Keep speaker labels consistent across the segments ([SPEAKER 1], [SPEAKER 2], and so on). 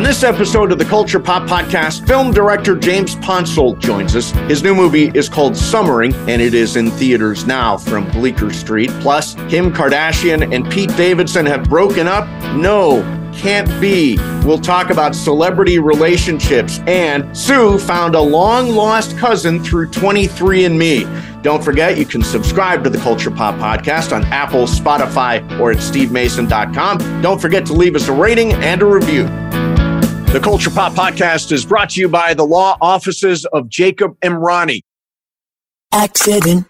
[SPEAKER 1] On this episode of the Culture Pop Podcast, film director James Ponsoldt joins us. His new movie is called Summering, and it is in theaters now from Bleecker Street. Plus, Kim Kardashian and Pete Davidson have broken up. No, can't be. We'll talk about celebrity relationships, and Sue found a long lost cousin through 23andMe. Don't forget, you can subscribe to the Culture Pop Podcast on Apple, Spotify, or at stevemason.com. Don't forget to leave us a rating and a review. The Culture Pop Podcast is brought to you by the law offices of Jacob Emrani.
[SPEAKER 2] Accident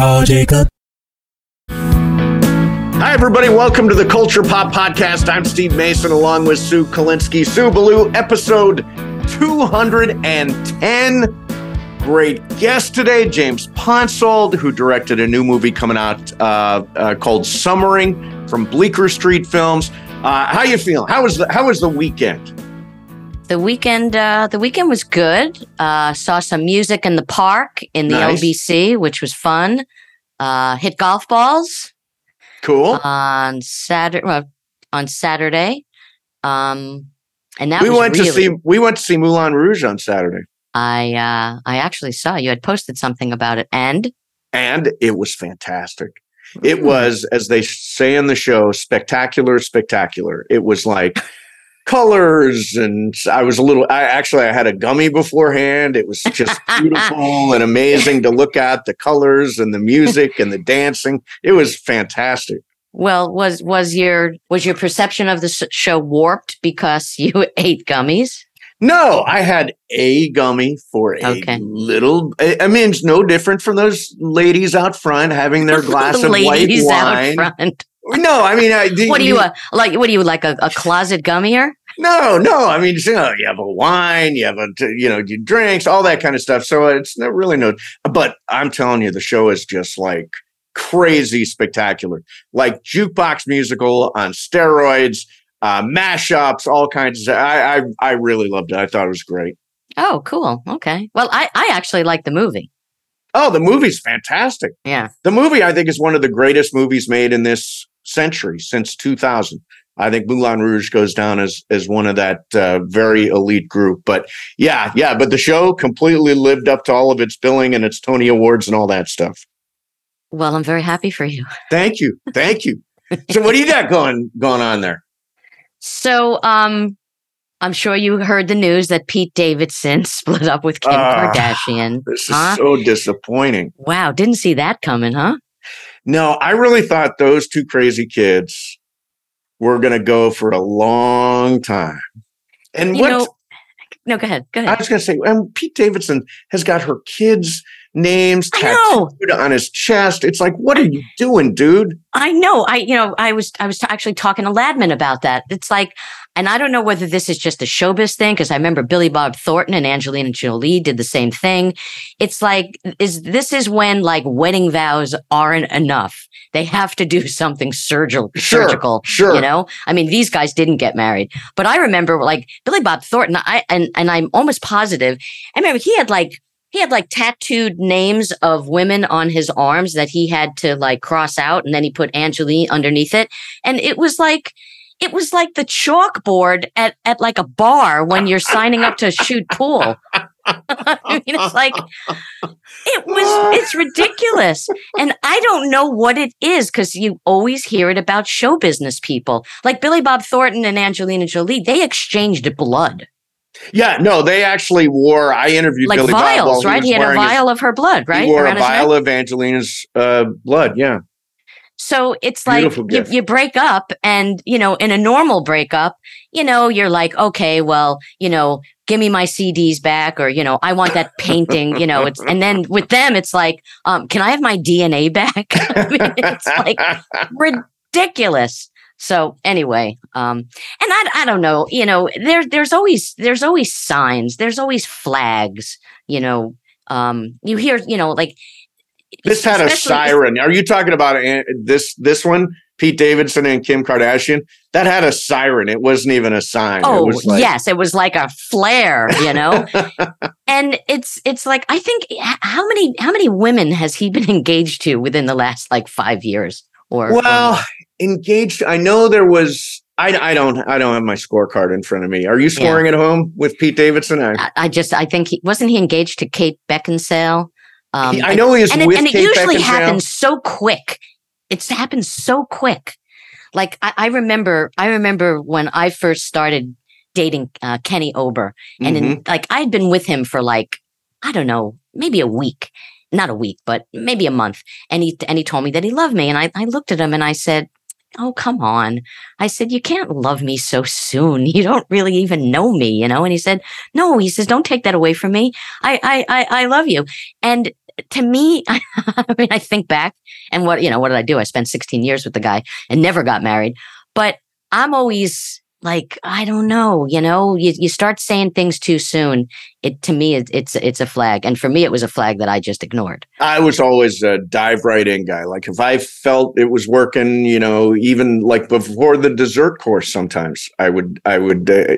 [SPEAKER 2] Call Jacob.
[SPEAKER 1] Hi, everybody. Welcome to the Culture Pop Podcast. I'm Steve Mason along with Sue Kalinsky. Sue Ballou, episode 210. Great guest today, James Ponsoldt, who directed a new movie coming out uh, uh, called Summering from Bleecker Street Films. Uh, how you feeling? How was the How was the weekend?
[SPEAKER 3] The weekend, uh, the weekend was good. Uh, saw some music in the park in the
[SPEAKER 1] Nice.
[SPEAKER 3] LBC, which was fun. Uh, hit golf balls
[SPEAKER 1] Cool.
[SPEAKER 3] on Saturday. Well, on Saturday, um, and that
[SPEAKER 1] we
[SPEAKER 3] was
[SPEAKER 1] went
[SPEAKER 3] really,
[SPEAKER 1] to see we went to see Moulin Rouge on Saturday,
[SPEAKER 3] I uh, I actually saw you had posted something about it, and
[SPEAKER 1] and it was fantastic. It
[SPEAKER 3] Mm.
[SPEAKER 1] was, as they say in the show, spectacular, spectacular. It was like colors, and I was a little. I actually I had a gummy beforehand. It was just beautiful and amazing to look at the colors and the music and the dancing. It was fantastic.
[SPEAKER 3] well, was was your was your perception of the show warped because you ate gummies?
[SPEAKER 1] No, I had a gummy for a
[SPEAKER 3] Okay.
[SPEAKER 1] little. I mean, it's no different from those ladies out front having their glass of white wine. No, I mean, I,
[SPEAKER 3] What are you uh, like? What are you like a, a closet gummier?
[SPEAKER 1] No, no. I mean, you know, you have a wine, you have a, you know, you drinks, all that kind of stuff. So it's not really no. But I'm telling you, the show is just like crazy spectacular, like jukebox musical on steroids, uh, mashups, all kinds of. I, I, I really loved it. I thought it was great.
[SPEAKER 3] Oh, cool. Okay. Well, I I actually like the movie.
[SPEAKER 1] Oh, the movie's fantastic.
[SPEAKER 3] Yeah.
[SPEAKER 1] The movie, I think, is one of the greatest movies made in this century since 2000. I think Moulin Rouge goes down as as one of that uh, very elite group. But yeah, yeah. But the show completely lived up to all of its billing and its Tony Awards and all that stuff.
[SPEAKER 3] Well, I'm very happy for you.
[SPEAKER 1] Thank you, thank you. So, what do you got going going on there?
[SPEAKER 3] So, um, I'm sure you heard the news that Pete Davidson split up with Kim
[SPEAKER 1] Ah,
[SPEAKER 3] Kardashian.
[SPEAKER 1] This is
[SPEAKER 3] Huh?
[SPEAKER 1] so disappointing.
[SPEAKER 3] Wow, didn't see that coming, huh?
[SPEAKER 1] No, I really thought those two crazy kids were going to go for a long time. And
[SPEAKER 3] You
[SPEAKER 1] what
[SPEAKER 3] know, no, go ahead. Go ahead.
[SPEAKER 1] I was going to say, and Pete Davidson has got her kids' names tattooed on his chest. It's like, what are you doing, dude?
[SPEAKER 3] I know. I, you know, I was, I was actually talking to Ladman about that. It's like, and I don't know whether this is just a showbiz thing because I remember Billy Bob Thornton and Angelina Jolie did the same thing. It's like, is this is when like wedding vows aren't enough? They have to do something surgical,
[SPEAKER 1] Sure,
[SPEAKER 3] surgical.
[SPEAKER 1] sure.
[SPEAKER 3] You know, I mean, these guys didn't get married, but I remember like Billy Bob Thornton. I and and I'm almost positive. I remember he had like he had like tattooed names of women on his arms that he had to like cross out and then he put Angeline underneath it and it was like it was like the chalkboard at, at like a bar when you're signing up to shoot pool. I mean, it's like it was it's ridiculous. And I don't know what it is because you always hear it about show business people. Like Billy Bob Thornton and Angelina Jolie, they exchanged blood.
[SPEAKER 1] Yeah, no, they actually wore. I interviewed
[SPEAKER 3] Like
[SPEAKER 1] Billy Bob
[SPEAKER 3] vials, right?
[SPEAKER 1] was
[SPEAKER 3] He had a
[SPEAKER 1] wearing his-
[SPEAKER 3] vial of her blood, right?
[SPEAKER 1] He wore a
[SPEAKER 3] around
[SPEAKER 1] vial of Angelina's uh, blood. Yeah,
[SPEAKER 3] So it's like you, you break up, and you know, in a normal breakup, you know, you're like, okay, well, you know, give me my CDs back, or you know, I want that painting, you know. It's and then with them, it's like, um, can I have my DNA back? I mean, it's like ridiculous. So anyway, um, and I, I don't know, you know, there, there's always, there's always signs, there's always flags, you know, um, you hear, you know, like
[SPEAKER 1] This had a siren. Are you talking about uh, this this one? Pete Davidson and Kim Kardashian. That had a siren. It wasn't even a sign.
[SPEAKER 3] Oh
[SPEAKER 1] it was like,
[SPEAKER 3] yes, it was like a flare, you know. and it's it's like I think how many how many women has he been engaged to within the last like five years? Or
[SPEAKER 1] Well? Engaged. I know there was. I, I don't. I don't have my scorecard in front of me. Are you scoring at home with Pete Davidson? I,
[SPEAKER 3] I, just I think he wasn't he engaged to Kate Beckinsale. Um,
[SPEAKER 1] I know he is
[SPEAKER 3] and and it usually happens so quick. It's happens so quick. Like I, I remember, I remember when I first started dating uh, Kenny Ober, and
[SPEAKER 1] Mhm.
[SPEAKER 3] in, like I'd been with him for like I don't know, maybe a week, not a week, but maybe a month. And he and he told me that he loved me, and I I looked at him and I said. Oh, come on. I said, you can't love me so soon. You don't really even know me, you know? And he said, no, he says, don't take that away from me. I, I, I, I love you. And to me, I mean, I think back and what, you know, what did I do? I spent 16 years with the guy and never got married. But I'm always like, I don't know, you know, you, you start saying things too soon. It to me, it, it's it's a flag, and for me, it was a flag that I just ignored.
[SPEAKER 1] I was always a dive right in guy. Like if I felt it was working, you know, even like before the dessert course, sometimes I would, I would, uh,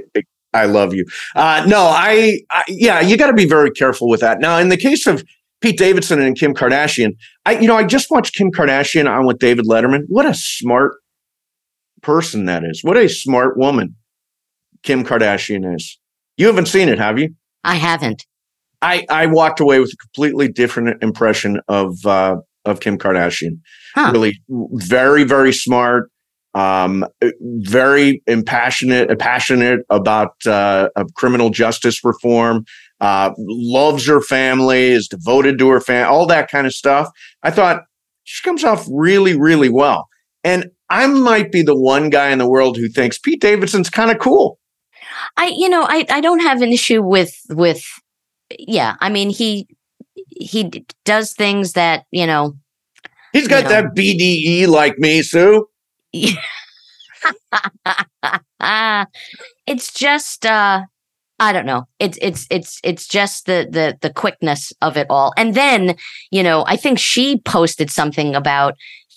[SPEAKER 1] I love you. Uh, no, I, I yeah, you got to be very careful with that. Now, in the case of Pete Davidson and Kim Kardashian, I, you know, I just watched Kim Kardashian on with David Letterman. What a smart person that is. What a smart woman Kim Kardashian is. You haven't seen it, have you?
[SPEAKER 3] I haven't.
[SPEAKER 1] I, I walked away with a completely different impression of uh, of Kim Kardashian.
[SPEAKER 3] Huh.
[SPEAKER 1] Really, very very smart, um, very impassionate, passionate about uh, of criminal justice reform. Uh, loves her family, is devoted to her family, all that kind of stuff. I thought she comes off really really well, and I might be the one guy in the world who thinks Pete Davidson's kind of cool.
[SPEAKER 3] I, you know, I, I don't have an issue with with. Yeah, I mean, he he does things that you know.
[SPEAKER 1] He's got
[SPEAKER 3] Yeah.
[SPEAKER 1] that BDE like me, Sue.
[SPEAKER 3] it's just uh I don't know. It's it's it's it's just the the the quickness of it all. And then, you know, I think she posted something about,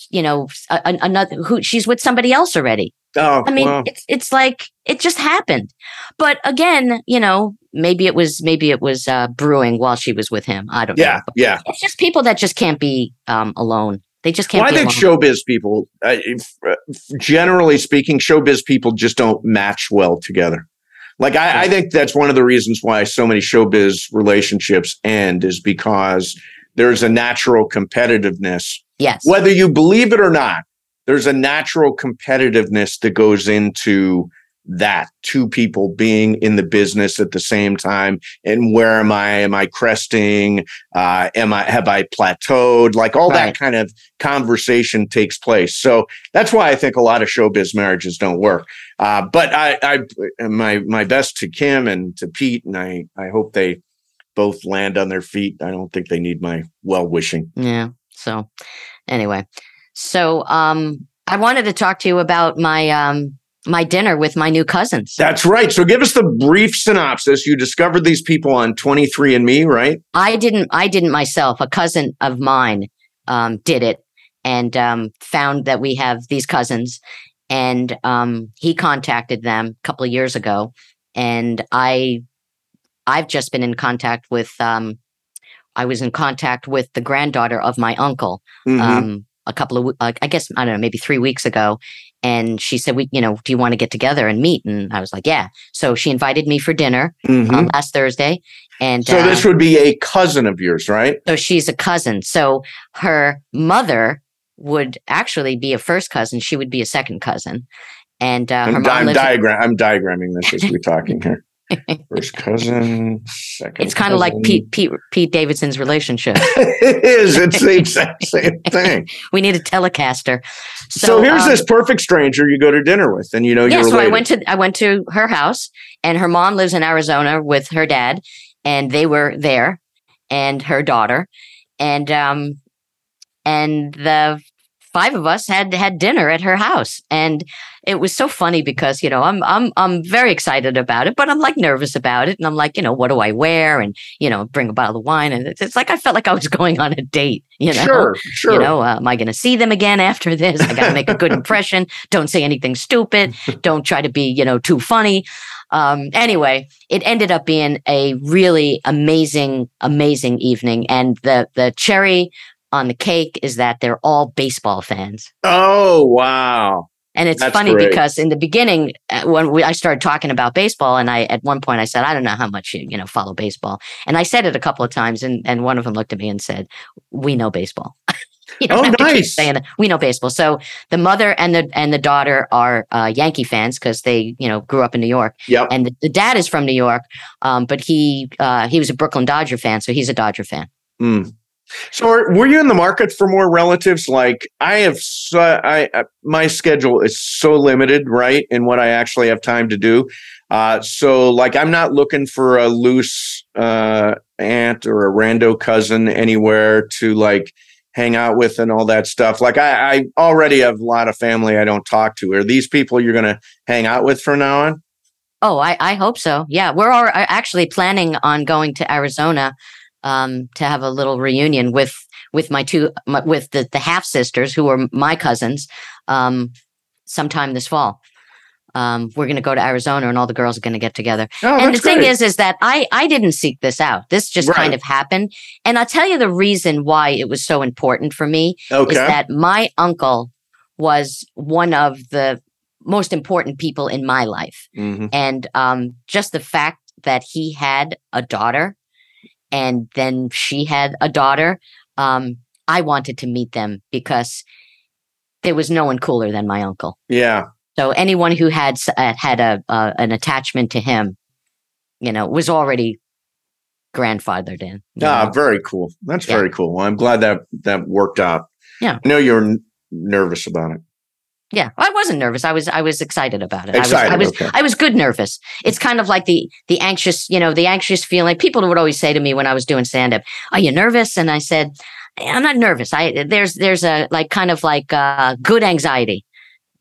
[SPEAKER 3] you know, a, a- another who she's with somebody else already.
[SPEAKER 1] Oh,
[SPEAKER 3] I mean,
[SPEAKER 1] well.
[SPEAKER 3] it's it's like it just happened. But again, you know, maybe it was maybe it was uh brewing while she was with him. I don't
[SPEAKER 1] yeah,
[SPEAKER 3] know.
[SPEAKER 1] yeah.
[SPEAKER 3] It's just people that just can't be um alone. They just can't
[SPEAKER 1] Well, I think
[SPEAKER 3] alone.
[SPEAKER 1] showbiz people, uh, if, uh, generally speaking, showbiz people just don't match well together. Like I, I think that's one of the reasons why so many showbiz relationships end is because there's a natural competitiveness,
[SPEAKER 3] yes.
[SPEAKER 1] whether you believe it or not. There's a natural competitiveness that goes into that two people being in the business at the same time and where am i am i cresting uh am i have i plateaued like all
[SPEAKER 3] Right.
[SPEAKER 1] that kind of conversation takes place so that's why i think a lot of showbiz marriages don't work uh but i i my my best to kim and to pete and i i hope they both land on their feet i don't think they need my well wishing
[SPEAKER 3] Yeah. So anyway, so um I wanted to talk to you about my um my dinner with my new cousins.
[SPEAKER 1] that's right so give us the brief synopsis you discovered these people on 23andme right
[SPEAKER 3] I didn't I didn't myself. A cousin of mine um did it and um found that we have these cousins and um he contacted them a couple of years ago and I I've just been in contact with um I was in contact with the granddaughter of my uncle
[SPEAKER 1] Mhm.
[SPEAKER 3] um, a couple of, uh, I guess, I don't know, maybe three weeks ago. And she said, we, you know, do you want to get together and meet? And I was like, yeah. So she invited me for dinner
[SPEAKER 1] Mhm.
[SPEAKER 3] um, last Thursday. And
[SPEAKER 1] So
[SPEAKER 3] uh,
[SPEAKER 1] this would be a cousin of yours, right?
[SPEAKER 3] so she's a cousin. So her mother would actually be a first cousin. She would be a second cousin. And uh, her
[SPEAKER 1] I'm,
[SPEAKER 3] mom
[SPEAKER 1] I'm
[SPEAKER 3] lives. in-
[SPEAKER 1] I'm diagramming this as we're talking here. First cousin, second.
[SPEAKER 3] it's kind of like. Pete, Pete Pete Davidson's relationship.
[SPEAKER 1] it is. It's the exact same thing.
[SPEAKER 3] we need a telecaster.
[SPEAKER 1] So, here's
[SPEAKER 3] um,
[SPEAKER 1] this perfect stranger you go to dinner with, and you know
[SPEAKER 3] yeah,
[SPEAKER 1] you're
[SPEAKER 3] so I went to I went to her house, and her mom lives in Arizona with her dad, and they were there, and her daughter, and um, and the five of us had had dinner at her house, and it was so funny because you know I'm I'm I'm very excited about it, but I'm like nervous about it, and I'm like, you know, what do I wear, and you know, bring a bottle of wine, and it's, it's like I felt like I was going on a date. You know,
[SPEAKER 1] Sure, sure.
[SPEAKER 3] you know, uh, am I going to see them again after this? I got to make a good impression. Don't say anything stupid. Don't try to be, you know, too funny. Um, anyway, it ended up being a really amazing, amazing evening. And the the cherry on the cake is that they're all baseball fans.
[SPEAKER 1] Oh wow.
[SPEAKER 3] And it's
[SPEAKER 1] That's
[SPEAKER 3] funny
[SPEAKER 1] great.
[SPEAKER 3] because in the beginning, uh, when we, I started talking about baseball, and I at one point I said, I don't know how much you you know follow baseball, and I said it a couple of times, and and one of them looked at me and said, "We know baseball." you don't
[SPEAKER 1] Oh, nice.
[SPEAKER 3] saying it. We know baseball. So the mother and the and the daughter are uh, Yankee fans because they you know grew up in New York,
[SPEAKER 1] Yep.
[SPEAKER 3] and the, the dad is from New York, um, but he uh, he was a Brooklyn Dodger fan, so he's a Dodger fan.
[SPEAKER 1] Mm. So, are, were you in the market for more relatives? Like, I have, so, I, I my schedule is so limited, right, in what I actually have time to do. Uh, so, like, I'm not looking for a loose uh, aunt or a rando cousin anywhere to like hang out with and all that stuff. Like, I, I already have a lot of family I don't talk to. Are these people you're going to hang out with from now on?
[SPEAKER 3] Oh, I, I hope so. Yeah, we're all, uh, actually planning on going to Arizona um, to have a little reunion with with my two my, with the the half sisters who are my cousins um, sometime this fall. Um, we're going to go to Arizona, and all the girls are going to get together.
[SPEAKER 1] Oh,
[SPEAKER 3] and the thing
[SPEAKER 1] great.
[SPEAKER 3] is, is that I I didn't seek this out. This just kind of happened, and I'll tell you the reason why it was so important for me
[SPEAKER 1] okay,
[SPEAKER 3] is that my uncle was one of the most important people in my life
[SPEAKER 1] Mhm.
[SPEAKER 3] and um, just the fact that he had a daughter and then she had a daughter um, i wanted to meet them because there was no one cooler than my uncle
[SPEAKER 1] yeah,
[SPEAKER 3] so anyone who had uh, had a uh, an attachment to him you know was already grandfathered in
[SPEAKER 1] Ah,
[SPEAKER 3] know?
[SPEAKER 1] very cool. That's
[SPEAKER 3] Yeah.
[SPEAKER 1] very cool. Well, I'm glad that that worked out.
[SPEAKER 3] Yeah.
[SPEAKER 1] I know you're n- nervous about it.
[SPEAKER 3] Yeah i wasn't nervous. I was i was excited about it.
[SPEAKER 1] Excited,
[SPEAKER 3] i was i was
[SPEAKER 1] okay.
[SPEAKER 3] i was good nervous. It's kind of like the the anxious you know the anxious feeling. People would always say to me when i was doing stand up are you nervous? And i said i'm not nervous. I there's there's a like kind of like uh good anxiety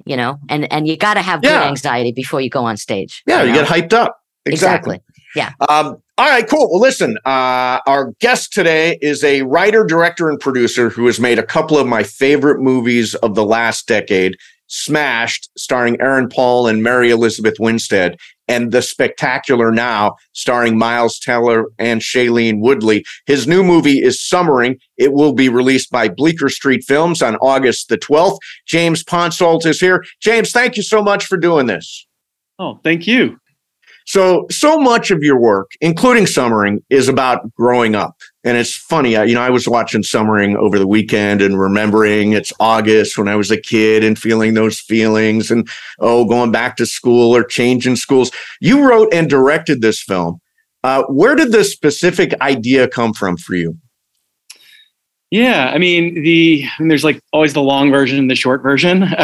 [SPEAKER 3] you know and and you got to have good anxiety before you go on stage
[SPEAKER 1] Yeah, you
[SPEAKER 3] know?
[SPEAKER 1] get hyped up.
[SPEAKER 3] exactly.
[SPEAKER 1] Um, all right, cool. Well, listen, uh, our guest today is a writer, director, and producer who has made a couple of my favorite movies of the last decade Smashed, starring Aaron Paul and Mary Elizabeth Winstead, and The Spectacular Now, starring Miles Teller and Shailene Woodley. His new movie is Summering. It will be released by Bleecker Street Films on August the 12th. James Ponsoldt is here. James, thank you so much for doing this.
[SPEAKER 4] Oh, thank you.
[SPEAKER 1] So, so much of your work, including Summering, is about growing up. And it's funny, I, you know, I was watching Summering over the weekend and remembering it's August when I was a kid and feeling those feelings and, oh, going back to school or changing schools. You wrote and directed this film. Uh, where did this specific idea come from for you?
[SPEAKER 4] Yeah, I mean the I mean, there's like always the long version and the short version. Uh,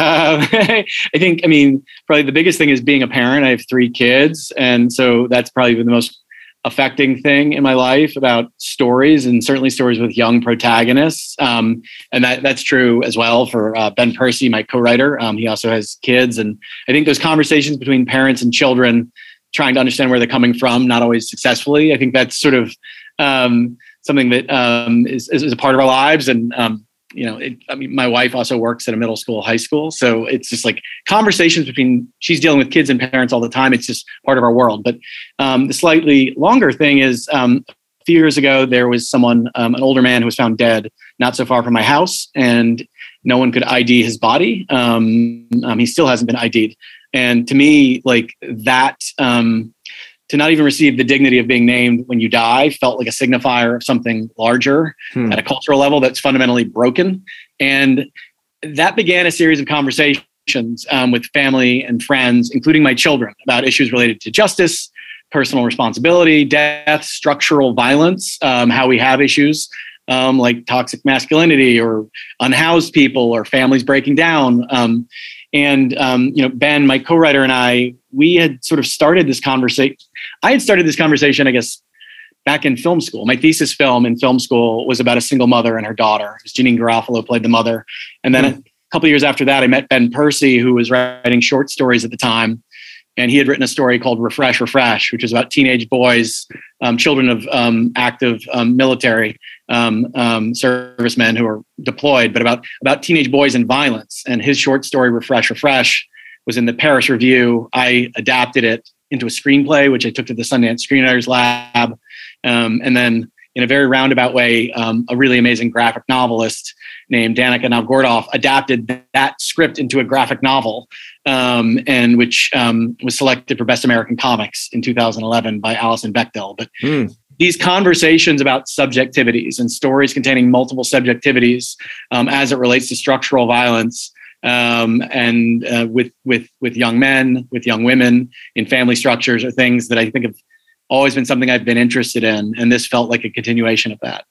[SPEAKER 4] I think I mean probably the biggest thing is being a parent. I have three kids, and so that's probably the most affecting thing in my life about stories, and certainly stories with young protagonists. Um, and that that's true as well for uh, Ben Percy, my co-writer. Um, he also has kids, and I think those conversations between parents and children, trying to understand where they're coming from, not always successfully. I think that's sort of um, something that um, is, is is a part of our lives. And um, you know, it, I mean, my wife also works at a middle school, high school, so it's just like conversations between. She's dealing with kids and parents all the time. It's just part of our world. But um, the slightly longer thing is. Um, a few years ago, there was someone, um, an older man, who was found dead not so far from my house, and no one could ID his body. Um, um, he still hasn't been ID'd, and to me, like that, um, to not even receive the dignity of being named when you die felt like a signifier of something larger
[SPEAKER 1] Hmm.
[SPEAKER 4] at a cultural level that's fundamentally broken. And that began a series of conversations um, with family and friends, including my children, about issues related to justice, personal responsibility, death, structural violence, um, how we have issues um, like toxic masculinity or unhoused people or families breaking down. Um, and um, you know, Ben, my co-writer, and I, we had sort of started this conversation. I had started this conversation, I guess, back in film school. My thesis film in film school was about a single mother and her daughter. It was Janeane Garofalo played the mother, and then a couple years after that, I met Ben Percy, who was writing short stories at the time. And he had written a story called Refresh, Refresh, which is about teenage boys, um, children of um, active um, military um, um, servicemen who are deployed, but about, about teenage boys and violence. And his short story, Refresh, Refresh, was in the Paris Review. I adapted it into a screenplay, which I took to the Sundance Screenwriters Lab. Um, and then in a very roundabout way, um, a really amazing graphic novelist named Danica Novgorodoff adapted that script into a graphic novel, um, and which um, was selected for Best American Comics in 2011 by Alison Bechdel. But mm. These conversations about subjectivities and stories containing multiple subjectivities um, as it relates to structural violence. Um, and uh, with with with young men, with young women in family structures, are things that I think have always been something I've been interested in. And this felt like a continuation of that.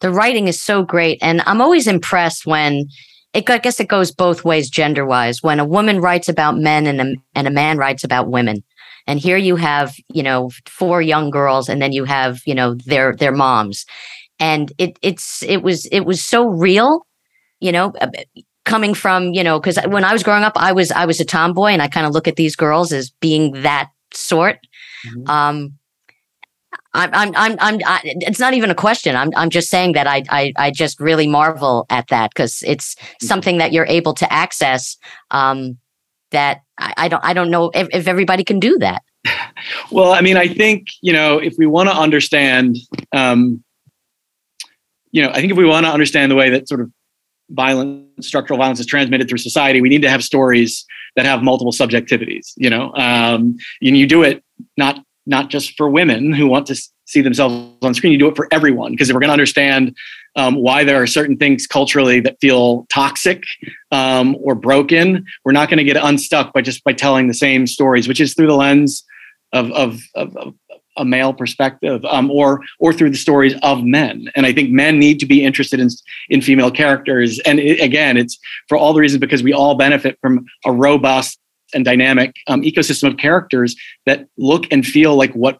[SPEAKER 3] The writing is so great. And I'm always impressed when it, I guess it goes both ways gender wise. When a woman writes about men and a, and a man writes about women. And here you have, you know, four young girls and then you have, you know, their, their moms. And it, it's, it was, it was so real, you know, uh, coming from, you know, cause when I was growing up, I was, I was a tomboy and I kind of look at these girls as being that sort. Mm-hmm. Um, I'm, I'm, I'm, I'm, I, it's not even a question. I'm, I'm just saying that I, I, I just really marvel at that because it's mm-hmm. something that you're able to access. Um, that I, I don't, I don't know if, if everybody can do that.
[SPEAKER 4] Well, I mean, I think you know if we want to understand, um, you know, I think if we want to understand the way that sort of violence, structural violence is transmitted through society, we need to have stories that have multiple subjectivities. You know, um, and you do it not not just for women who want to see themselves on screen. You do it for everyone because if we're going to understand um, why there are certain things culturally that feel toxic um, or broken, we're not going to get unstuck by just by telling the same stories, which is through the lens of of, of, of a male perspective um, or or through the stories of men and i think men need to be interested in in female characters and it, again it's for all the reasons because we all benefit from a robust and dynamic um, ecosystem of characters that look and feel like what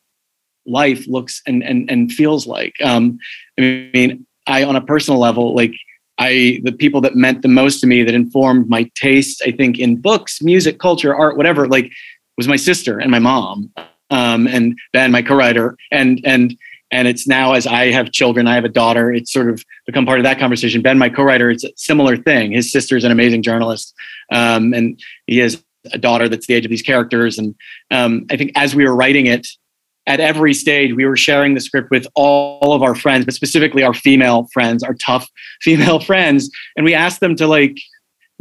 [SPEAKER 4] life looks and and, and feels like. Um, I mean, I on a personal level, like I the people that meant the most to me that informed my taste, I think, in books, music, culture, art, whatever, like was my sister and my mom, um, and Ben, my co-writer, and and and it's now as I have children, I have a daughter. It's sort of become part of that conversation. Ben, my co-writer, it's a similar thing. His sister's an amazing journalist, um, and he has a daughter that's the age of these characters. And um, I think as we were writing it, at every stage, we were sharing the script with all of our friends, but specifically our female friends, our tough female friends. And we asked them to like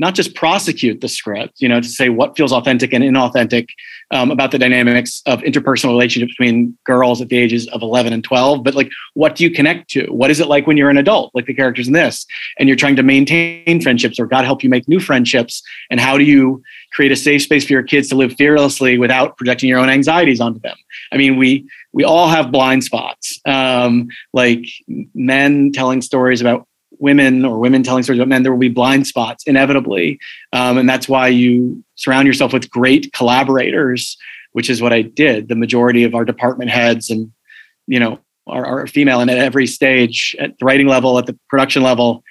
[SPEAKER 4] not just prosecute the script, you know, to say what feels authentic and inauthentic um, about the dynamics of interpersonal relationships between girls at the ages of 11 and 12, but like, what do you connect to? What is it like when you're an adult, like the characters in this, and you're trying to maintain friendships or God help you make new friendships? And how do you create a safe space for your kids to live fearlessly without projecting your own anxieties onto them? I mean, we, we all have blind spots, um, like men telling stories about women or women telling stories about men, there will be blind spots inevitably. Um, and that's why you surround yourself with great collaborators, which is what I did. The majority of our department heads and, you know, are, are female. And at every stage, at the writing level, at the production level,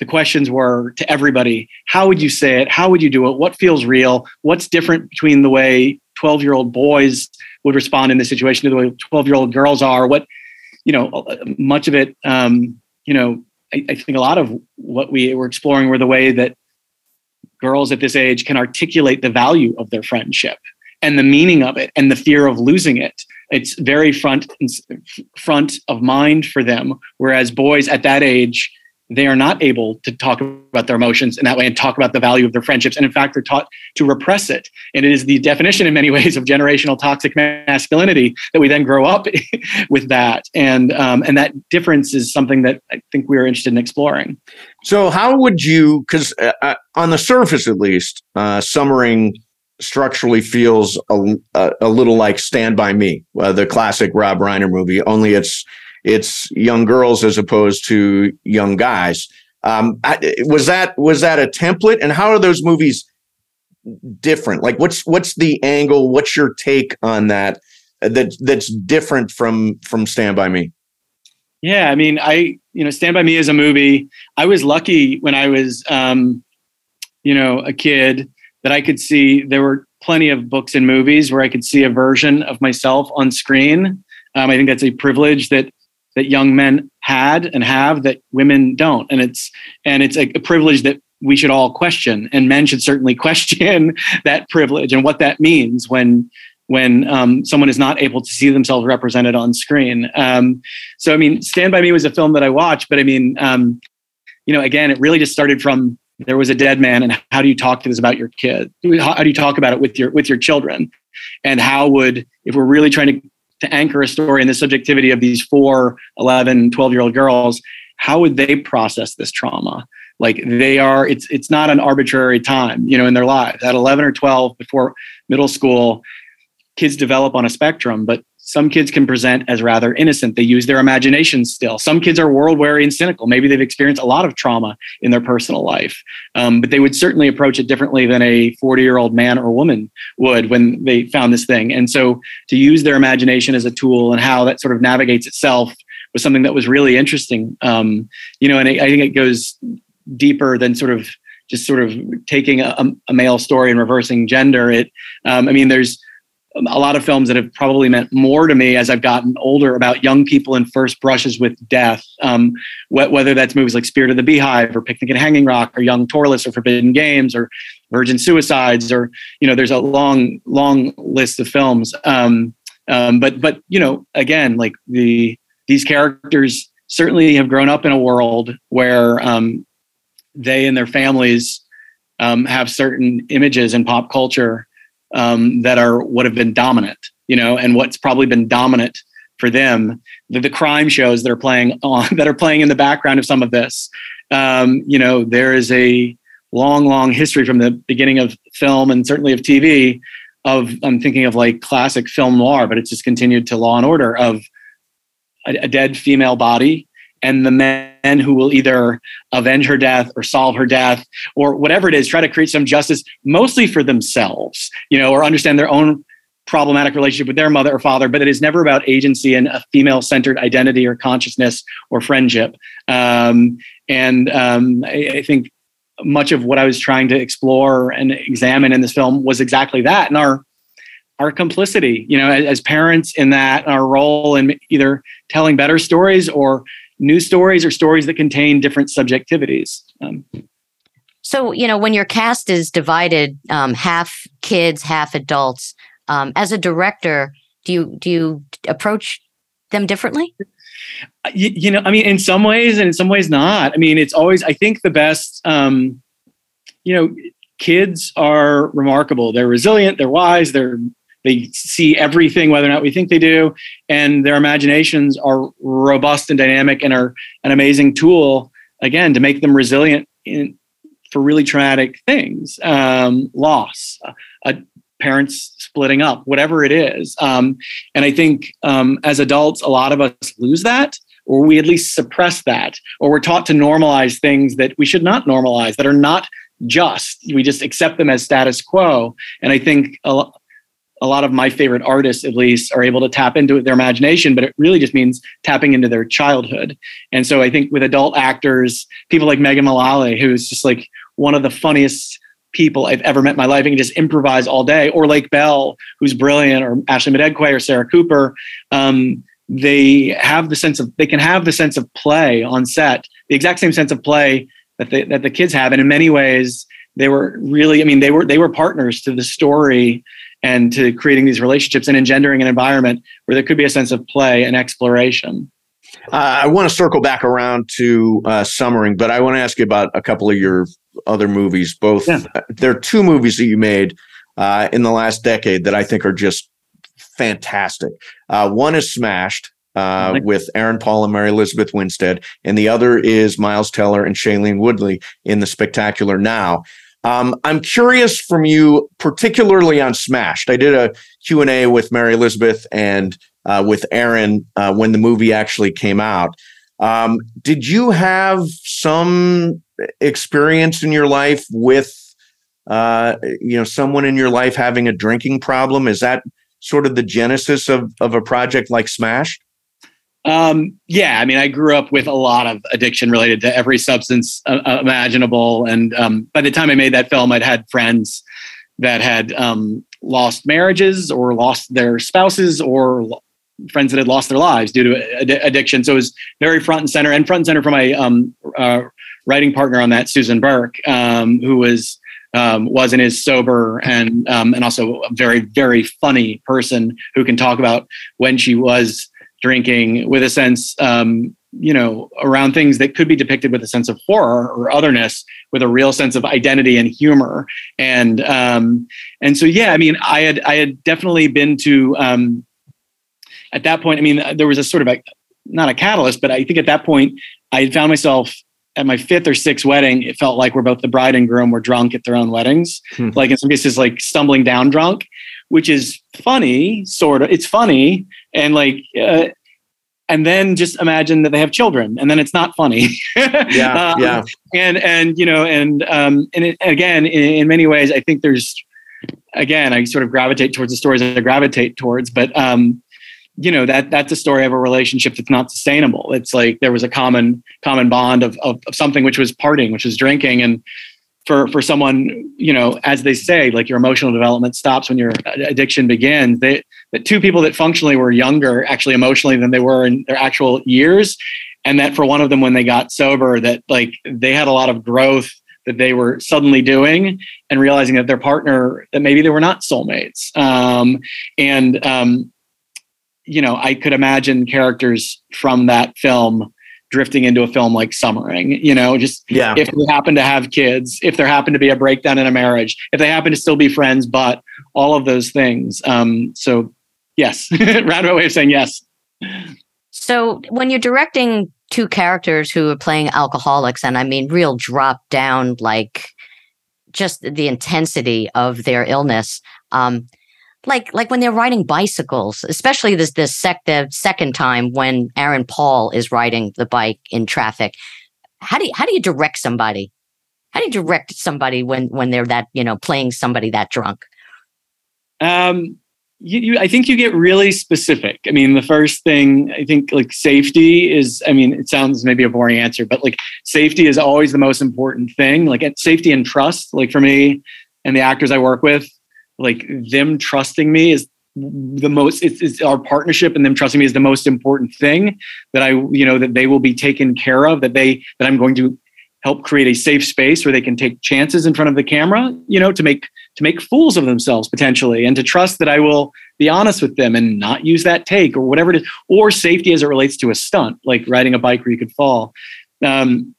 [SPEAKER 4] the questions were to everybody how would you say it? How would you do it? What feels real? What's different between the way 12 year old boys would respond in this situation to the way 12 year old girls are? What, you know, much of it, um, you know, I, I think a lot of what we were exploring were the way that girls at this age can articulate the value of their friendship and the meaning of it and the fear of losing it. It's very front front of mind for them whereas boys at that age they are not able to talk about their emotions in that way and talk about the value of their friendships. And in fact, they're taught to repress it. And it is the definition in many ways of generational toxic masculinity that we then grow up with that. And, um, and that difference is something that I think we are interested in exploring.
[SPEAKER 1] So, how would you, because uh, uh, on the surface at least, uh, Summering structurally feels a, a, a, little like Stand By Me, uh, the classic Rob Reiner movie, only it's it's young girls as opposed to young guys. Um, I, was that was that a template? And how are those movies different? Like, what's what's the angle? What's your take on that? That that's different from from Stand by Me.
[SPEAKER 4] Yeah, I mean, I you know, Stand by Me is a movie. I was lucky when I was um, you know, a kid that I could see there were plenty of books and movies where I could see a version of myself on screen. Um, I think that's a privilege that that young men had and have that women don't, and it's and it's a, a privilege that we should all question, and men should certainly question that privilege and what that means when when um, someone is not able to see themselves represented on screen. Um, so, I mean, Stand by Me was a film that I watched, but I mean, um, you know, again, it really just started from there was a dead man, and how do you talk to this about your kid? How, how do you talk about it with your with your children? And how would, if we're really trying to to anchor a story in the subjectivity of these four 11 12 year old girls how would they process this trauma? Like they are it's it's not an arbitrary time you know in their lives. At 11 or 12 before middle school kids develop on a spectrum, but some kids can present as rather innocent. They use their imagination still. Some kids are world weary and cynical. Maybe they've experienced a lot of trauma in their personal life, um, but they would certainly approach it differently than a 40 year old man or woman would when they found this thing. And so to use their imagination as a tool and how that sort of navigates itself was something that was really interesting. Um, you know, and I, I think it goes deeper than sort of just sort of taking a, a male story and reversing gender. It, um, I mean, there's a lot of films that have probably meant more to me as I've gotten older about young people in first brushes with death. Um, wh- whether that's movies like Spirit of the Beehive or Picnic at Hanging Rock or Young Torless or Forbidden Games or Virgin Suicides or you know there's a long long list of films. Um, um, but but you know again like the these characters certainly have grown up in a world where um, they and their families um, have certain images in pop culture um, that are what have been dominant, you know, and what's probably been dominant for them, the, the crime shows that are playing on that are playing in the background of some of this. Um, you know, there is a long, long history from the beginning of film and certainly of TV of I'm thinking of like classic film noir, but it's just continued to Law and Order of a, a dead female body and the men who will either avenge her death or solve her death or whatever it is try to create some justice mostly for themselves you know or understand their own problematic relationship with their mother or father but it is never about agency and a female centered identity or consciousness or friendship. Um, and um, I, I think much of what i was trying to explore and examine in this film was exactly that and our our complicity you know as, as parents in that our role in either telling better stories or news stories or stories that contain different subjectivities. Um,
[SPEAKER 3] so, you know, when your cast is divided, um, half kids, half adults, um, as a director, do you do you approach them differently?
[SPEAKER 4] You, you, know, I mean, in some ways, and in some ways not. I mean, it's always. I think the best. Um, you know, kids are remarkable. They're resilient. They're wise. They're they see everything, whether or not we think they do, and their imaginations are robust and dynamic and are an amazing tool again to make them resilient in, for really traumatic things, um, loss, uh, parents splitting up, whatever it is. Um, and I think um, as adults, a lot of us lose that or we at least suppress that, or we're taught to normalize things that we should not normalize, that are not just. We just accept them as status quo. And I think a, a lot of my favorite artists, at least, are able to tap into their imagination, but it really just means tapping into their childhood. And so I think with adult actors, people like Megan Mullally, who's just like one of the funniest people I've ever met in my life and can just improvise all day, or Lake Bell, who's brilliant, or Ashley Madekwe or Sarah Cooper, um, they have the sense of they can have the sense of play on set, the exact same sense of play that they, that the kids have, and in many ways they were really, I mean, they were they were partners to the story and to creating these relationships and engendering an environment where there could be a sense of play and exploration.
[SPEAKER 1] Uh, I want to circle back around to uh, Summering, but I want to ask you about a couple of your other movies. Both yeah. Uh, there are two movies that you made uh, in the last decade that I think are just fantastic. Uh, one is Smashed. Uh, with Aaron Paul and Mary Elizabeth Winstead, and the other is Miles Teller and Shailene Woodley in the Spectacular Now. Um, I'm curious from you, particularly on Smashed. I did a Q&A with Mary Elizabeth and uh, with Aaron uh, when the movie actually came out. Um, did you have some experience in your life with, uh, you know, someone in your life having a drinking problem? Is that sort of the genesis of, of a project like Smashed?
[SPEAKER 4] Um, yeah, I mean, I grew up with a lot of addiction related to every substance uh, uh, imaginable, and um, by the time I made that film, I'd had friends that had um, lost marriages or lost their spouses or friends that had lost their lives due to ad- addiction. So it was very front and center, and front and center for my um, uh, writing partner on that, Susan Burke, um, who was um, was and is sober and um, and also a very very funny person who can talk about when she was drinking with a sense um, you know around things that could be depicted with a sense of horror or otherness with a real sense of identity and humor and um, and so yeah i mean i had i had definitely been to um, at that point i mean there was a sort of a not a catalyst but i think at that point i had found myself at my fifth or sixth wedding, it felt like we're both the bride and groom were drunk at their own weddings. Hmm. Like in some cases, like stumbling down drunk, which is funny, sort of. It's funny, and like, uh, and then just imagine that they have children, and then it's not funny.
[SPEAKER 1] yeah, um, yeah.
[SPEAKER 4] And and you know, and um, and it, again, in, in many ways, I think there's, again, I sort of gravitate towards the stories I gravitate towards, but um, you know that that's a story of a relationship that's not sustainable it's like there was a common common bond of, of, of something which was partying which was drinking and for for someone you know as they say like your emotional development stops when your addiction begins. They the two people that functionally were younger actually emotionally than they were in their actual years and that for one of them when they got sober that like they had a lot of growth that they were suddenly doing and realizing that their partner that maybe they were not soulmates. Um, and um, you know, I could imagine characters from that film drifting into a film like Summering, you know, just yeah. if they happen to have kids, if there happen to be a breakdown in a marriage, if they happen to still be friends, but all of those things. Um, so yes, roundabout way of saying yes.
[SPEAKER 3] So when you're directing two characters who are playing alcoholics, and I mean real drop down, like just the intensity of their illness, um, like like when they're riding bicycles, especially this this sec the second time when Aaron Paul is riding the bike in traffic. How do you, how do you direct somebody? How do you direct somebody when when they're that you know playing somebody that drunk?
[SPEAKER 4] Um, you, you, I think you get really specific. I mean, the first thing I think like safety is. I mean, it sounds maybe a boring answer, but like safety is always the most important thing. Like safety and trust. Like for me and the actors I work with, like them trusting me is the most it's, it's, our partnership and them trusting me is the most important thing that i you know that they will be taken care of that they that i'm going to help create a safe space where they can take chances in front of the camera you know to make to make fools of themselves potentially and to trust that i will be honest with them and not use that take or whatever it is or safety as it relates to a stunt like riding a bike where you could fall. Um,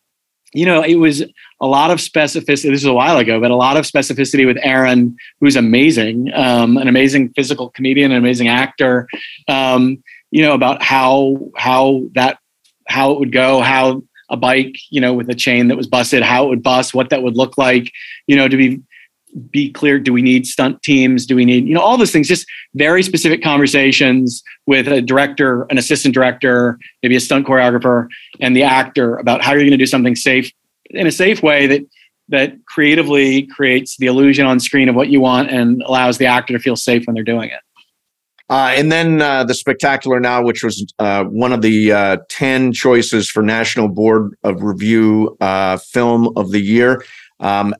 [SPEAKER 4] you know, it was a lot of specificity. This was a while ago, but a lot of specificity with Aaron, who's amazing, um, an amazing physical comedian, an amazing actor. Um, you know about how how that how it would go, how a bike, you know, with a chain that was busted, how it would bust, what that would look like. You know, to be be clear do we need stunt teams do we need you know all those things just very specific conversations with a director an assistant director maybe a stunt choreographer and the actor about how you're going to do something safe in a safe way that that creatively creates the illusion on screen of what you want and allows the actor to feel safe when they're doing it
[SPEAKER 1] uh, and then uh, the spectacular now, which was uh, one of the uh, ten choices for National Board of Review uh, Film of the Year. Um,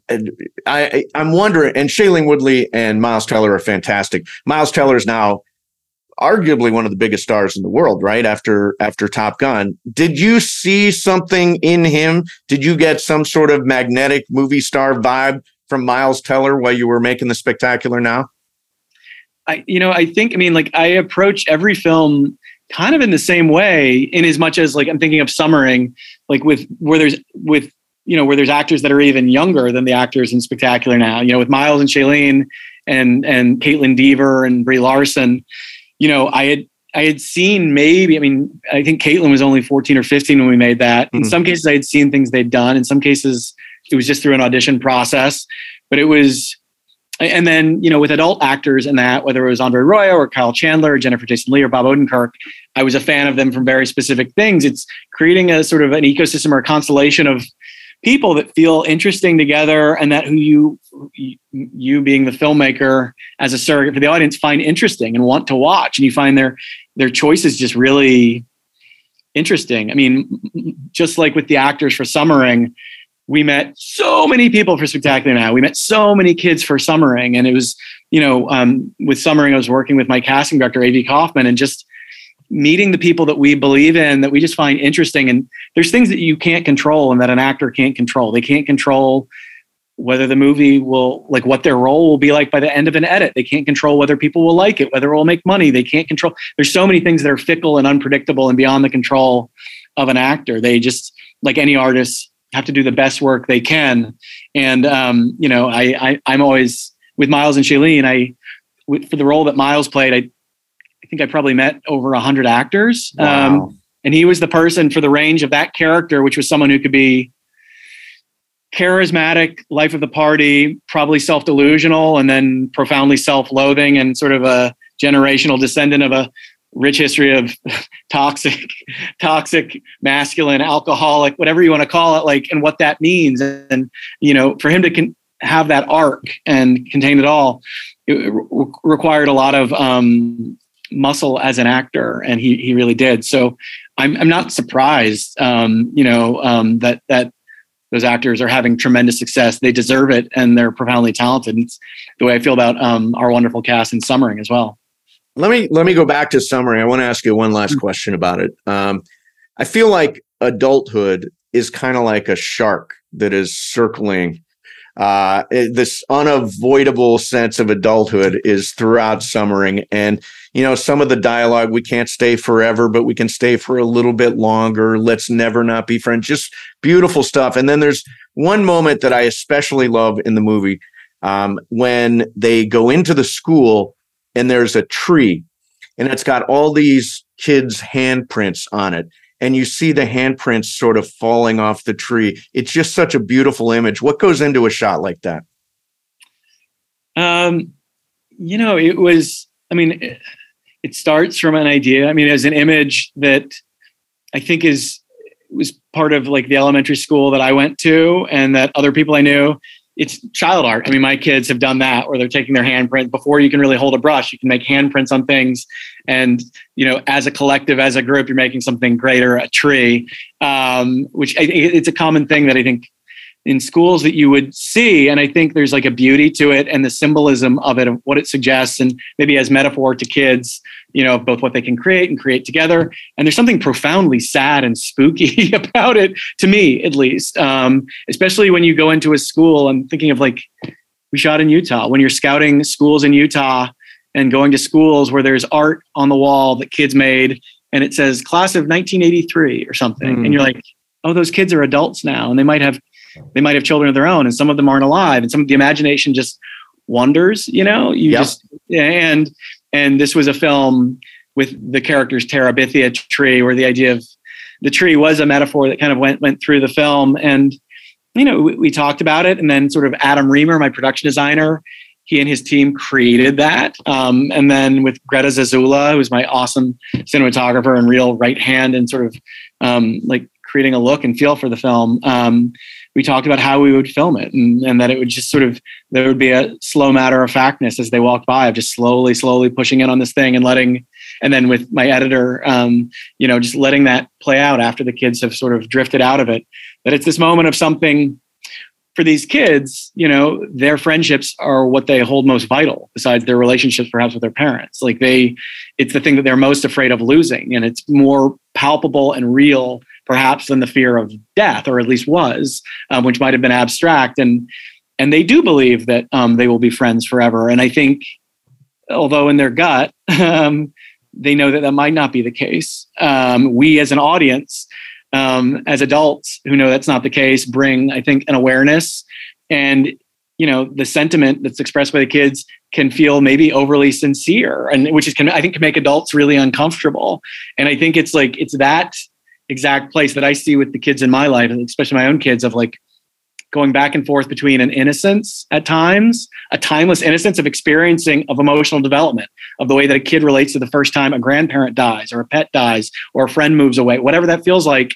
[SPEAKER 1] I, I'm wondering, and Shailene Woodley and Miles Teller are fantastic. Miles Teller is now arguably one of the biggest stars in the world, right? After after Top Gun. Did you see something in him? Did you get some sort of magnetic movie star vibe from Miles Teller while you were making the spectacular now?
[SPEAKER 4] I you know, I think I mean like I approach every film kind of in the same way in as much as like I'm thinking of summering like with where there's with you know, where there's actors that are even younger than the actors in Spectacular now, you know, with Miles and Shailene and and Kaitlyn Dever and Brie Larson, you know, I had I had seen maybe, I mean, I think Kaitlyn was only 14 or 15 when we made that. In mm-hmm. some cases I had seen things they'd done. In some cases it was just through an audition process. But it was and then, you know, with adult actors and that, whether it was Andre Royo or Kyle Chandler, or Jennifer Jason Leigh or Bob Odenkirk, I was a fan of them from very specific things. It's creating a sort of an ecosystem or a constellation of people that feel interesting together and that who you you being the filmmaker as a surrogate for the audience find interesting and want to watch and you find their their choices just really interesting. I mean, just like with the actors for Summering, we met so many people for Spectacular Now. We met so many kids for Summering, and it was, you know, um, with Summering, I was working with my casting director, Avy Kaufman, and just meeting the people that we believe in that we just find interesting. And there's things that you can't control and that an actor can't control. They can't control whether the movie will like what their role will be like by the end of an edit. They can't control whether people will like it, whether it will make money. They can't control. There's so many things that are fickle and unpredictable and beyond the control of an actor. They just like any artist have to do the best work they can. And um, you know, I, I am always with Miles and Shailene. I for the role that Miles played, I think I probably met over a hundred actors. Wow. Um, and he was the person for the range of that character, which was someone who could be charismatic, life of the party, probably self delusional, and then profoundly self loathing and sort of a generational descendant of a rich history of toxic, toxic, masculine, alcoholic, whatever you want to call it, like, and what that means. And, you know, for him to con- have that arc and contain it all, it re- required a lot of um, muscle as an actor, and he he really did. So I'm I'm not surprised, um, you know, um, that that those actors are having tremendous success. They deserve it, and they're profoundly talented. It's the way I feel about um, our wonderful cast in Summering as well.
[SPEAKER 1] Let me let me go back to Summering. I want to ask you one last mm-hmm. question about it. Um, I feel like adulthood is kind of like a shark that is circling. Uh, this unavoidable sense of adulthood is throughout Summering, and you know, some of the dialogue, we can't stay forever, but we can stay for a little bit longer. Let's never not be friends. Just beautiful stuff. And then there's one moment that I especially love in the movie um, when they go into the school and there's a tree and it's got all these kids' handprints on it. And you see the handprints sort of falling off the tree. It's just such a beautiful image. What goes into a shot like that?
[SPEAKER 4] Um, you know, it was, I mean, it starts from an idea. I mean, as an image that I think is was part of like the elementary school that I went to and that other people I knew. It's child art. I mean, my kids have done that where they're taking their handprint before you can really hold a brush. You can make handprints on things, and you know, as a collective, as a group, you're making something greater. A tree, um, which I, it's a common thing that I think in schools that you would see. And I think there's like a beauty to it and the symbolism of it, of what it suggests, and maybe as metaphor to kids, you know, both what they can create and create together. And there's something profoundly sad and spooky about it, to me at least. Um, especially when you go into a school, I'm thinking of like we shot in Utah, when you're scouting schools in Utah and going to schools where there's art on the wall that kids made and it says class of 1983 or something. Mm. And you're like, oh, those kids are adults now and they might have they might have children of their own and some of them aren't alive and some of the imagination just wonders you know you yep. just and and this was a film with the characters terabithia tree where the idea of the tree was a metaphor that kind of went went through the film and you know we, we talked about it and then sort of adam reamer my production designer he and his team created that. Um, and then with Greta Zozula, who's my awesome cinematographer and real right hand and sort of um, like creating a look and feel for the film, um, we talked about how we would film it and, and that it would just sort of there would be a slow matter of factness as they walked by of just slowly slowly pushing in on this thing and letting and then with my editor um, you know just letting that play out after the kids have sort of drifted out of it that it's this moment of something for these kids you know their friendships are what they hold most vital besides their relationships perhaps with their parents. Like they it's the thing that they're most afraid of losing and it's more palpable and real perhaps than the fear of death, or at least was, um, which might have been abstract. And and they do believe that um, they will be friends forever. And I think, although in their gut, um, they know that that might not be the case. Um, we, as an audience, um, as adults who know that's not the case, bring I think an awareness and you know the sentiment that's expressed by the kids can feel maybe overly sincere and which is can i think can make adults really uncomfortable and i think it's like it's that exact place that I see with the kids in my life, especially my own kids, of like going back and forth between an innocence at times, a timeless innocence of experiencing of emotional development, of the way that a kid relates to the first time a grandparent dies or a pet dies or a friend moves away, whatever that feels like.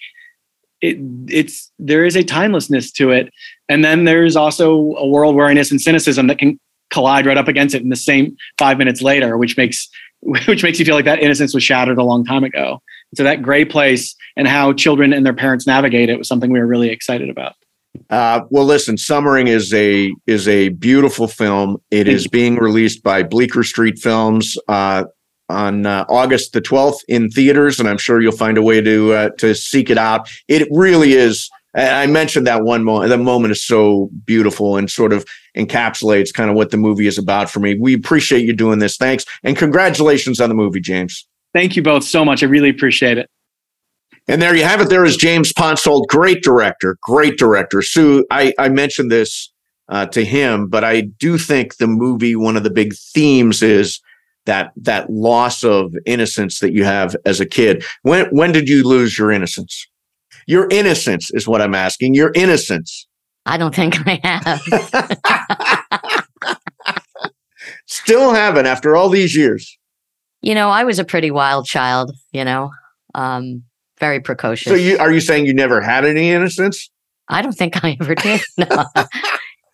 [SPEAKER 4] It, it's there is a timelessness to it, and then there's also a world weariness and cynicism that can collide right up against it in the same five minutes later, which makes which makes you feel like that innocence was shattered a long time ago So that gray place and how children and their parents navigate it was something we were really excited about.
[SPEAKER 1] Uh, well, listen, Summering is a is a beautiful film. It
[SPEAKER 4] Thank
[SPEAKER 1] is
[SPEAKER 4] you.
[SPEAKER 1] being released by Bleecker Street Films uh, on uh, August the twelfth in theaters, and I'm sure you'll find a way to uh, to seek it out. It really is. I mentioned that one moment. That moment is so beautiful and sort of encapsulates kind of what the movie is about for me. We appreciate you doing this. Thanks and congratulations on the movie, James.
[SPEAKER 4] Thank you both so much. I really appreciate it.
[SPEAKER 1] And there you have it. There is James Ponsoldt, great director, great director. Sue, I, I mentioned this uh, to him, but I do think the movie, one of the big themes is that that loss of innocence that you have as a kid. When when did you lose your innocence? Your innocence is what I'm asking. Your innocence.
[SPEAKER 3] I don't think I have.
[SPEAKER 1] Still haven't after all these years.
[SPEAKER 3] You know, I was a pretty wild child, you know, um, very precocious.
[SPEAKER 1] So you are you saying you never had any innocence?
[SPEAKER 3] I don't think I ever did. No.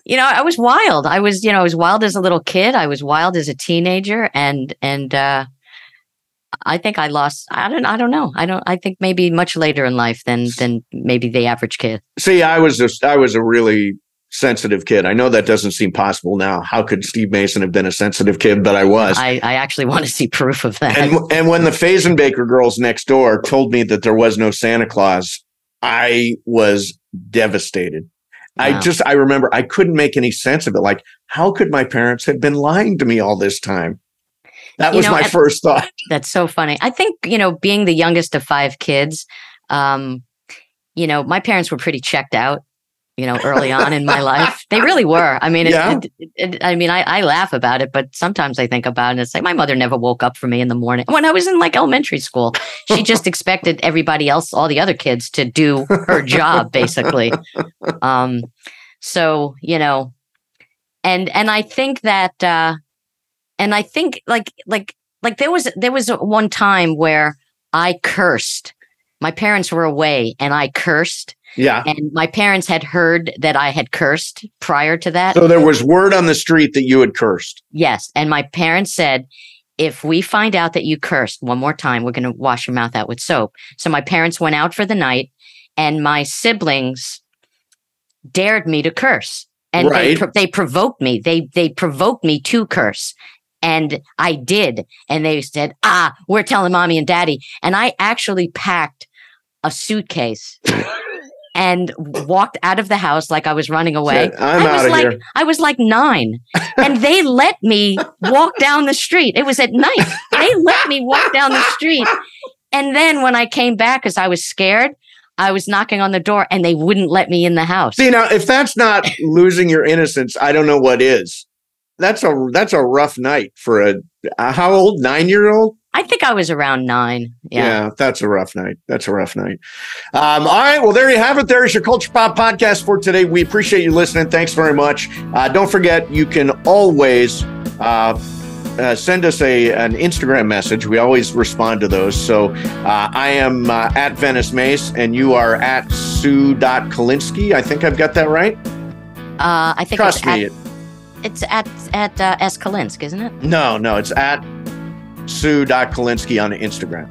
[SPEAKER 3] you know, I was wild. I was, you know, I was wild as a little kid. I was wild as a teenager, and and uh, I think I lost. I don't. I don't know. I don't. I think maybe much later in life than than maybe the average kid.
[SPEAKER 1] See, I was just I was a really sensitive kid. I know that doesn't seem possible now. How could Steve Mason have been a sensitive kid? But I was.
[SPEAKER 3] I, I actually want to see proof of that.
[SPEAKER 1] and and when the Fazenbaker girls next door told me that there was no Santa Claus, I was devastated. I just I remember I couldn't make any sense of it. Like, how could my parents have been lying to me all this time? That
[SPEAKER 3] You
[SPEAKER 1] was
[SPEAKER 3] know,
[SPEAKER 1] my first thought.
[SPEAKER 3] That's so funny. I think, you know, being the youngest of five kids, um, you know, my parents were pretty checked out, you know, early on in my life. They really were. I mean, it,
[SPEAKER 1] Yeah.
[SPEAKER 3] it, it, I mean, I, I laugh about it, but sometimes I think about it and it's like my mother never woke up for me in the morning. When I was in like elementary school, she just expected everybody else, all the other kids to do her job, basically. Um, so, you know, and, and I think that, uh, and I think like, like, like there was there was one time where I cursed. My parents were away and I cursed
[SPEAKER 1] Yeah.
[SPEAKER 3] and my parents had heard that I had cursed prior to that.
[SPEAKER 1] So there was word on the street that you had cursed.
[SPEAKER 3] yes, and my parents said if we find out that you cursed one more time, we're going to wash your mouth out with soap. So my parents went out for the night and my siblings dared me to curse. And they
[SPEAKER 1] Right.
[SPEAKER 3] pro- they provoked me. They they provoked me to curse. And I did. And they said, ah, we're telling mommy and daddy. And I actually packed a suitcase and walked out of the house like I was running away.
[SPEAKER 1] I'm
[SPEAKER 3] I was like,
[SPEAKER 1] here.
[SPEAKER 3] I was like nine. and they let me walk down the street. It was at night. They let me walk down the street. And then when I came back, because I was scared, I was knocking on the door and they wouldn't let me in the house.
[SPEAKER 1] See now, if that's not losing your innocence, I don't know what is. That's a that's a rough night for a, a how old nine year old.
[SPEAKER 3] I think I was around nine.
[SPEAKER 1] Yeah.
[SPEAKER 3] Yeah.
[SPEAKER 1] that's a rough night. That's a rough night. Um, all right. Well, there you have it. There is your Culture Pop podcast for today. We appreciate you listening. Thanks very much. Uh, don't forget, you can always uh, uh, send us a an Instagram message. We always respond to those. So uh, I am uh, at Venice Mace, and you are at Sue.Kalinsky. I think I've got that right.
[SPEAKER 3] Uh, I think
[SPEAKER 1] Trust
[SPEAKER 3] it's
[SPEAKER 1] me.
[SPEAKER 3] At, it's at at uh, S. Kalinsk, isn't it?
[SPEAKER 1] No, no, it's at Sue.Kalinsky on Instagram.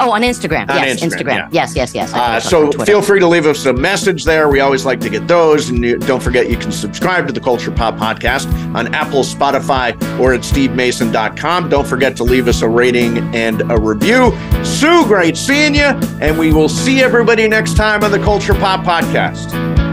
[SPEAKER 3] Oh, on Instagram.
[SPEAKER 1] On
[SPEAKER 3] yes,
[SPEAKER 1] Instagram,
[SPEAKER 3] Instagram.
[SPEAKER 1] yeah.
[SPEAKER 3] Yes, yes, yes.
[SPEAKER 1] Uh,
[SPEAKER 3] thought it was
[SPEAKER 1] so feel free to leave us a message there. We always like to get those. And you, don't forget, you can subscribe to the Culture Pop podcast on Apple, Spotify, or at stevemason.com. Don't forget to leave us a rating and a review. Sue, great seeing you. And we will see everybody next time on the Culture Pop podcast.